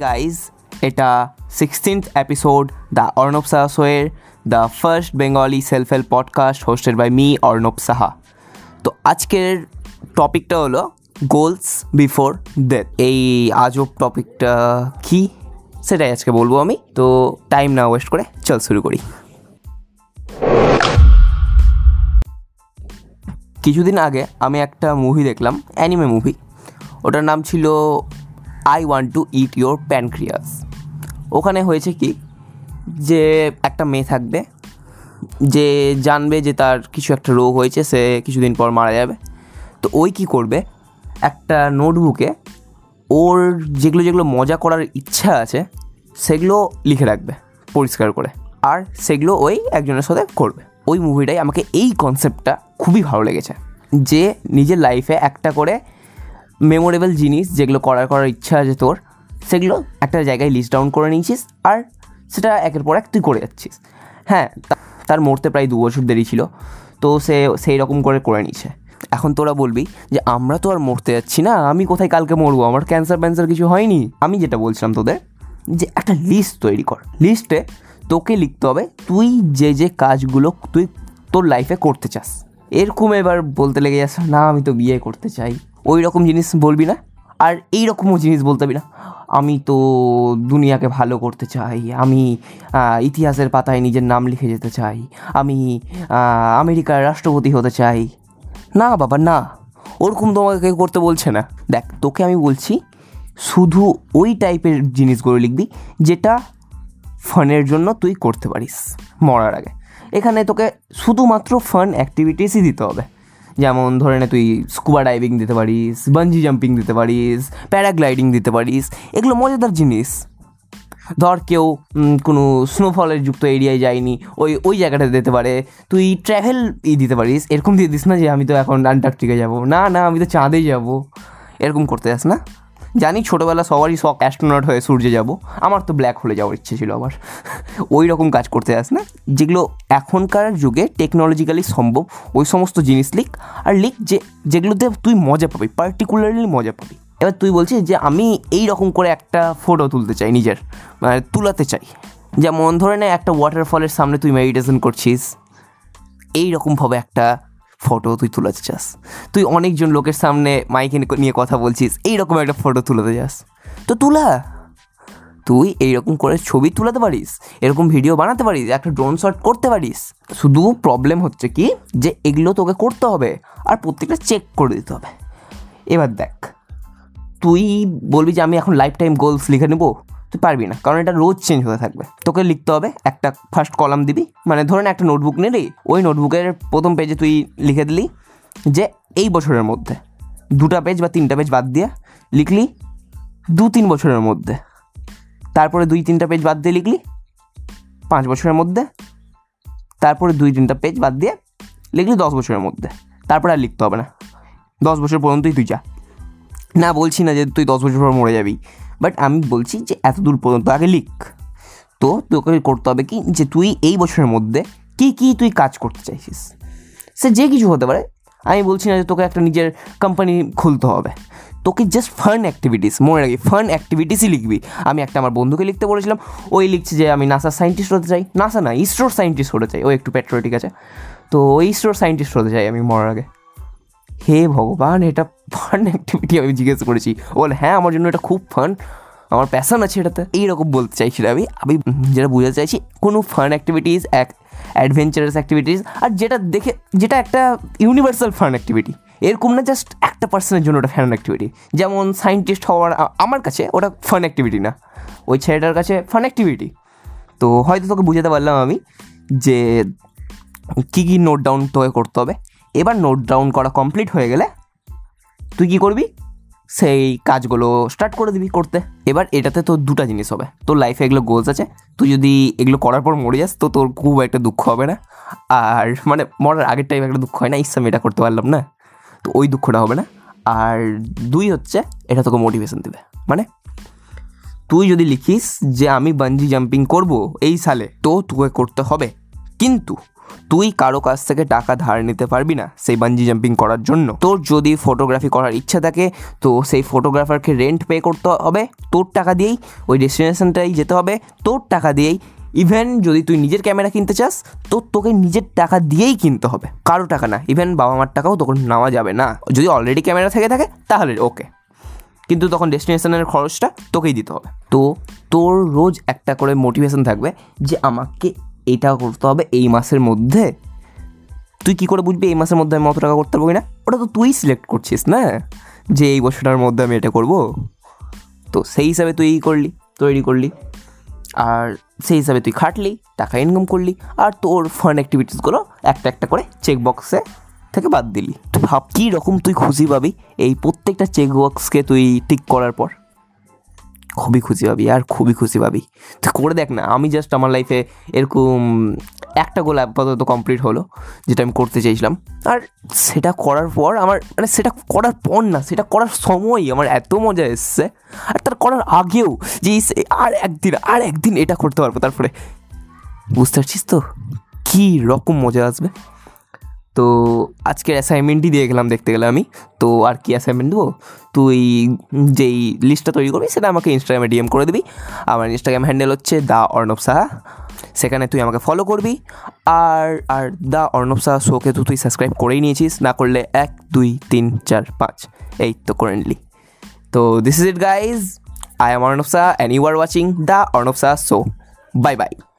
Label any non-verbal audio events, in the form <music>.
Guys এটা sixteenth episode the Arnab Saha সোয়ের the first Bengali self help podcast hosted by me Arnab Saha তো আজকের টপিকটা হলো goals before death এই আজব টপিকটা কি? সেটাই আজকে বলব আমি। তো টাইম না ওয়েস্ট করে চল শুরু করি। কিছুদিন আগে আমি একটা মুভি দেখলাম অ্যানিমে মুভি ওটার নাম ছিল I want to eat your pancreas ওখানে হয়েছে কি? যে একটা মেয়ে থাকবে, যে জানবে যে তার কিছু একটা রোগ হয়েছে, সে কিছুদিন পর মারা যাবে। তো ওই কি করবে? একটা নোটবুকে ওর যেগুলো যেগুলো মজা করার ইচ্ছা আছে, সেগুলো লিখে রাখবে, পরিষ্কার করে। আর সেগুলো ওই একজনের সাথে করবে। ওই মুভিটাই আমাকে এই কনসেপ্টটা খুবই ভালো লেগেছে। যে নিজের লাইফে একটা করে মেমোরেবল জিনিস যেগুলো করার করার ইচ্ছা আছে তোর, সেগুলো একটা জায়গায় লিস্ট ডাউন করে নিয়েছিস আর সেটা একের পর এক তুই করে যাচ্ছিস। হ্যাঁ তার মরতে প্রায় দু বছর দেরি ছিল, তো সে, সেই রকম করে করে নিয়েছে। এখন তোরা বলবি যে আমরা তো আর মরতে যাচ্ছি না, আমি কোথায় কালকে মরবো? আমার ক্যান্সার প্যান্সার কিছু হয়নি। আমি যেটা বলছিলাম তোদের, যে একটা লিস্ট তৈরি কর। লিস্টে তোকে লিখতে হবে, তুই যে যে কাজগুলো তুই তোর লাইফে করতে চাস। এরকম এবার বলতে লেগে যাস, না আমি তো বিয়ে করতে চাই। ওই রকম জিনিস বলবি না? আর এই রকমও জিনিস বলতে হবে না। আমি তো দুনিয়াকে ভালো করতে চাই। আমি ইতিহাসের পাতায় নিজের নাম লিখে যেতে চাই। আমি আমেরিকার রাষ্ট্রপতি হতে চাই। না, বাবা, না। ওরকম তোমাকে কেউ করতে বলছে না। দেখ, তোকে আমি বলছি, শুধু ওই টাইপের জিনিসগুলো লিখবি, যেটা ফানের জন্য তুই করতে পারিস মরার আগে। এখানে তোকে শুধুমাত্র ফান অ্যাক্টিভিটিসই দিতে হবে। যেমন ধরে নে তুই স্কুবা ডাইভিং দিতে পারিস বাঞ্জি জাম্পিং দিতে পারিস প্যারাগ্লাইডিং দিতে পারিস, এগুলো মজাদার জিনিস। ধর কেউ কোনো স্নোফলের যুক্ত এরিয়ায় যায়নি, ওই ওই জায়গাটা দিতে পারে, তুই ট্র্যাভেল ই দিতে পারিস, এরকম দিয়ে দিস না যে আমি তো এখন আন্টার্কটিকা যাব। না না, আমি তো চাঁদে যাব। এরকম করতে যাস না? জানি ছোটোবেলা সবারই শখ অ্যাস্ট্রোনট হয়ে সূর্যে যাব। আমার তো ব্ল্যাক হোলে যাওয়ার ইচ্ছে ছিল আবার। <laughs> ওই রকম কাজ করতে যাস না। যেগুলো এখনকার যুগে টেকনোলজিক্যালি সম্ভব, ওই সমস্ত জিনিস লিখ। আর লিখ যে যেগুলোতে তুই মজা পাবি পার্টিকুলারলি মজা পাবি। এবার তুই বলছিস যে, আমি এই রকম করে একটা ফটো তুলতে চাই নিজের মানে তুলাতে চাই। যেমন ধরে নে একটা ওয়াটারফলের সামনে তুই মেডিটেশন করছিস। এই রকমভাবে একটা ফটো তুই তুলাতে চাস। তুই অনেকজন লোকের সামনে মাইকে নিয়ে কথা বলছিস এই রকম একটা ফটো তুলাতে চাস। তো তুলা, তুই এইরকম করে ছবি তুলাতে পারিস, এরকম ভিডিও বানাতে পারিস, একটা ড্রোন শট করতে পারিস। শুধু প্রবলেম হচ্ছে কি, যে এগুলো তোকে করতে হবে আর প্রত্যেকটা চেক করে দিতে হবে। এবার দেখ, তুই বলবি যে আমি এখন লাইফ টাইম গোলস লিখে নেব? তুই পারবি না, কারণ এটা রোজ চেঞ্জ হতে থাকবে। তোকে লিখতে হবে, একটা ফার্স্ট কলাম দিবি মানে ধরেন একটা নোটবুক নিলি, ওই নোটবুকের প্রথম পেজে তুই লিখে দিলি যে এই বছরের মধ্যে, দুটা পেজ বা তিনটা পেজ বাদ দিয়ে লিখলি দু তিন বছরের মধ্যে। তারপরে দুই তিনটা পেজ বাদ দিয়ে লিখলি পাঁচ বছরের মধ্যে। তারপরে দুই তিনটা পেজ বাদ দিয়ে লিখলি দশ বছরের মধ্যে। তারপরে আর লিখতে হবে না। দশ বছর পর্যন্তই তুই যা। না বলছি না যে তুই দশ বছর পর মরে যাবি। বাট আমি বলছি যে এত দূর পর্যন্ত আগে লিখ। তো তোকে করতে হবে কি যে তুই এই বছরের মধ্যে কী কী তুই কাজ করতে চাইছিস? সে যে কিছু হতে পারে। আমি বলছি না যে তোকে একটা নিজের কোম্পানি খুলতে হবে। তোকে জাস্ট ফান অ্যাক্টিভিটিস মনে রাখি ফান অ্যাক্টিভিটিসই লিখবি। আমি একটা আমার বন্ধুকে লিখতে বলেছিলাম, ওই লিখছে যে আমি নাসার সায়েন্টিস্ট হতে চাই। নাসা না ইসরোর সায়েন্টিস্ট হতে চাই। ও একটু প্যাট্রিয়টিক আছে। তো ওই ইসরোর সায়েন্টিস্ট হতে চাই আমি মরার আগে। হে ভগবান, এটা ফান অ্যাক্টিভিটি আমি জিজ্ঞেস করেছি। বলে হ্যাঁ আমার জন্য এটা খুব ফান আমার প্যাশন আছে এটাতে। এইরকম বলতে চাইছি আমি। আমি যেটা বোঝাতে চাইছি, কোনো ফান অ্যাক্টিভিটিস এক অ্যাডভেঞ্চারাস অ্যাক্টিভিটিস আর যেটা দেখে, যেটা একটা ইউনিভার্সাল ফান অ্যাক্টিভিটি এরকম না জাস্ট একটা পার্সনের জন্য ওটা ফান অ্যাক্টিভিটি যেমন সায়েন্টিস্ট হওয়ার আমার কাছে ওটা ফান অ্যাক্টিভিটি না। ওই ছেলেটার কাছে ফান অ্যাক্টিভিটি তো হয়তো তোকে বুঝাতে পারলাম আমি যে কী কী নোট ডাউন তোকে করতে হবে। এবার নোট ডাউন করা কমপ্লিট হয়ে গেলে তুই কী করবি? সেই কাজগুলো স্টার্ট করে দিবি করতে। এবার এটাতে তোর দুটো জিনিস হবে। তোর লাইফে এগুলো গোলস আছে। তুই যদি এগুলো করার পর মরে যাস তো তোর খুব একটা দুঃখ হবে না। আর মানে মরার আগের টাইম একটা দুঃখ হয় না। ইস, আমি এটা করতে পারলাম না। তো ওই দুঃখটা হবে না। আর দুই হচ্ছে, এটা তোকে মোটিভেশন দেবে। মানে তুই যদি লিখিস যে আমি বাঞ্জি জাম্পিং করব এই সালে, তো তোকে করতে হবে। কিন্তু তুই কারও কাছ থেকে টাকা ধার নিতে পারবি না সেই বাঞ্জি জাম্পিং করার জন্য। তোর যদি ফটোগ্রাফি করার ইচ্ছা থাকে, তো সেই ফটোগ্রাফারকে রেন্ট পে করতে হবে, তোর টাকা দিয়েই ওই ডেস্টিনেশনটাই যেতে হবে, তোর টাকা দিয়েই। ইভেন যদি তুই নিজের ক্যামেরা কিনতে চাস, তো তোকে নিজের টাকা দিয়েই কিনতে হবে। কারও টাকা না ইভেন বাবা মার টাকাও তখন নেওয়া যাবে না। যদি অলরেডি ক্যামেরা থেকে থাকে, তাহলে ওকে কিন্তু তখন ডেস্টিনেশনের খরচটা তোকেই দিতে হবে। তো তোর রোজ একটা করে মোটিভেশন থাকবে যে আমাকে এটা করতে হবে এই মাসের মধ্যে। তুই কি করে বুঝবি এই মাসের মধ্যে আমি অত টাকা করতে পারব না ওটা তো তুই সিলেক্ট করছিস না? যে এই বছরটার মধ্যে আমি এটা করব। তো সেই হিসাবে তুই করলি, তৈরি করলি। আর সেই হিসাবে তুই খাটলি, টাকা ইনকাম করলি। আর তোর ফান অ্যাক্টিভিটিসগুলো একটা একটা করে চেক বক্সে থেকে বাদ দিলি। তুই ভাব কী রকম তুই খুশি পাবি এই প্রত্যেকটা চেক বক্সকে তুই টিক করার পর। খুবই খুশি পাবি আর খুবই খুশি পাবি তুই করে দেখ না, আমি জাস্ট আমার লাইফে এরকম একটা গোল আপাতত কমপ্লিট হলো, যেটা আমি করতে চেয়েছিলাম। আর সেটা করার পর আমার মানে সেটা করার পর না, সেটা করার সময়ই আমার এত মজা এসছে। আর তার করার আগেও যে আর একদিন আর একদিন এটা করতে পারব তারপরে। বুঝতে পারছিস তো? কী রকম মজা আসবে? তো আজকের অ্যাসাইনমেন্টই দিয়ে গেলাম দেখতে গেলে আমি। তো আর কি অ্যাসাইনমেন্ট দেবো? তুই যেই লিস্টটা তৈরি করবি সেটা আমাকে ইনস্টাগ্রামে ডিএম করে দিবি। আমার ইনস্টাগ্রাম হ্যান্ডেল হচ্ছে দা অর্ণব সাহা। সেখানে তুই আমাকে ফলো করবি। আর আর দ্য অর্ণব সাহা শোকে তো তুই সাবস্ক্রাইব করেই নিয়েছিস। না করলে এক, দুই, তিন, চার, পাঁচ, এই তো কারেন্টলি তো this is it guys I am Arnab Saha and you are watching the Arnab Saha show bye bye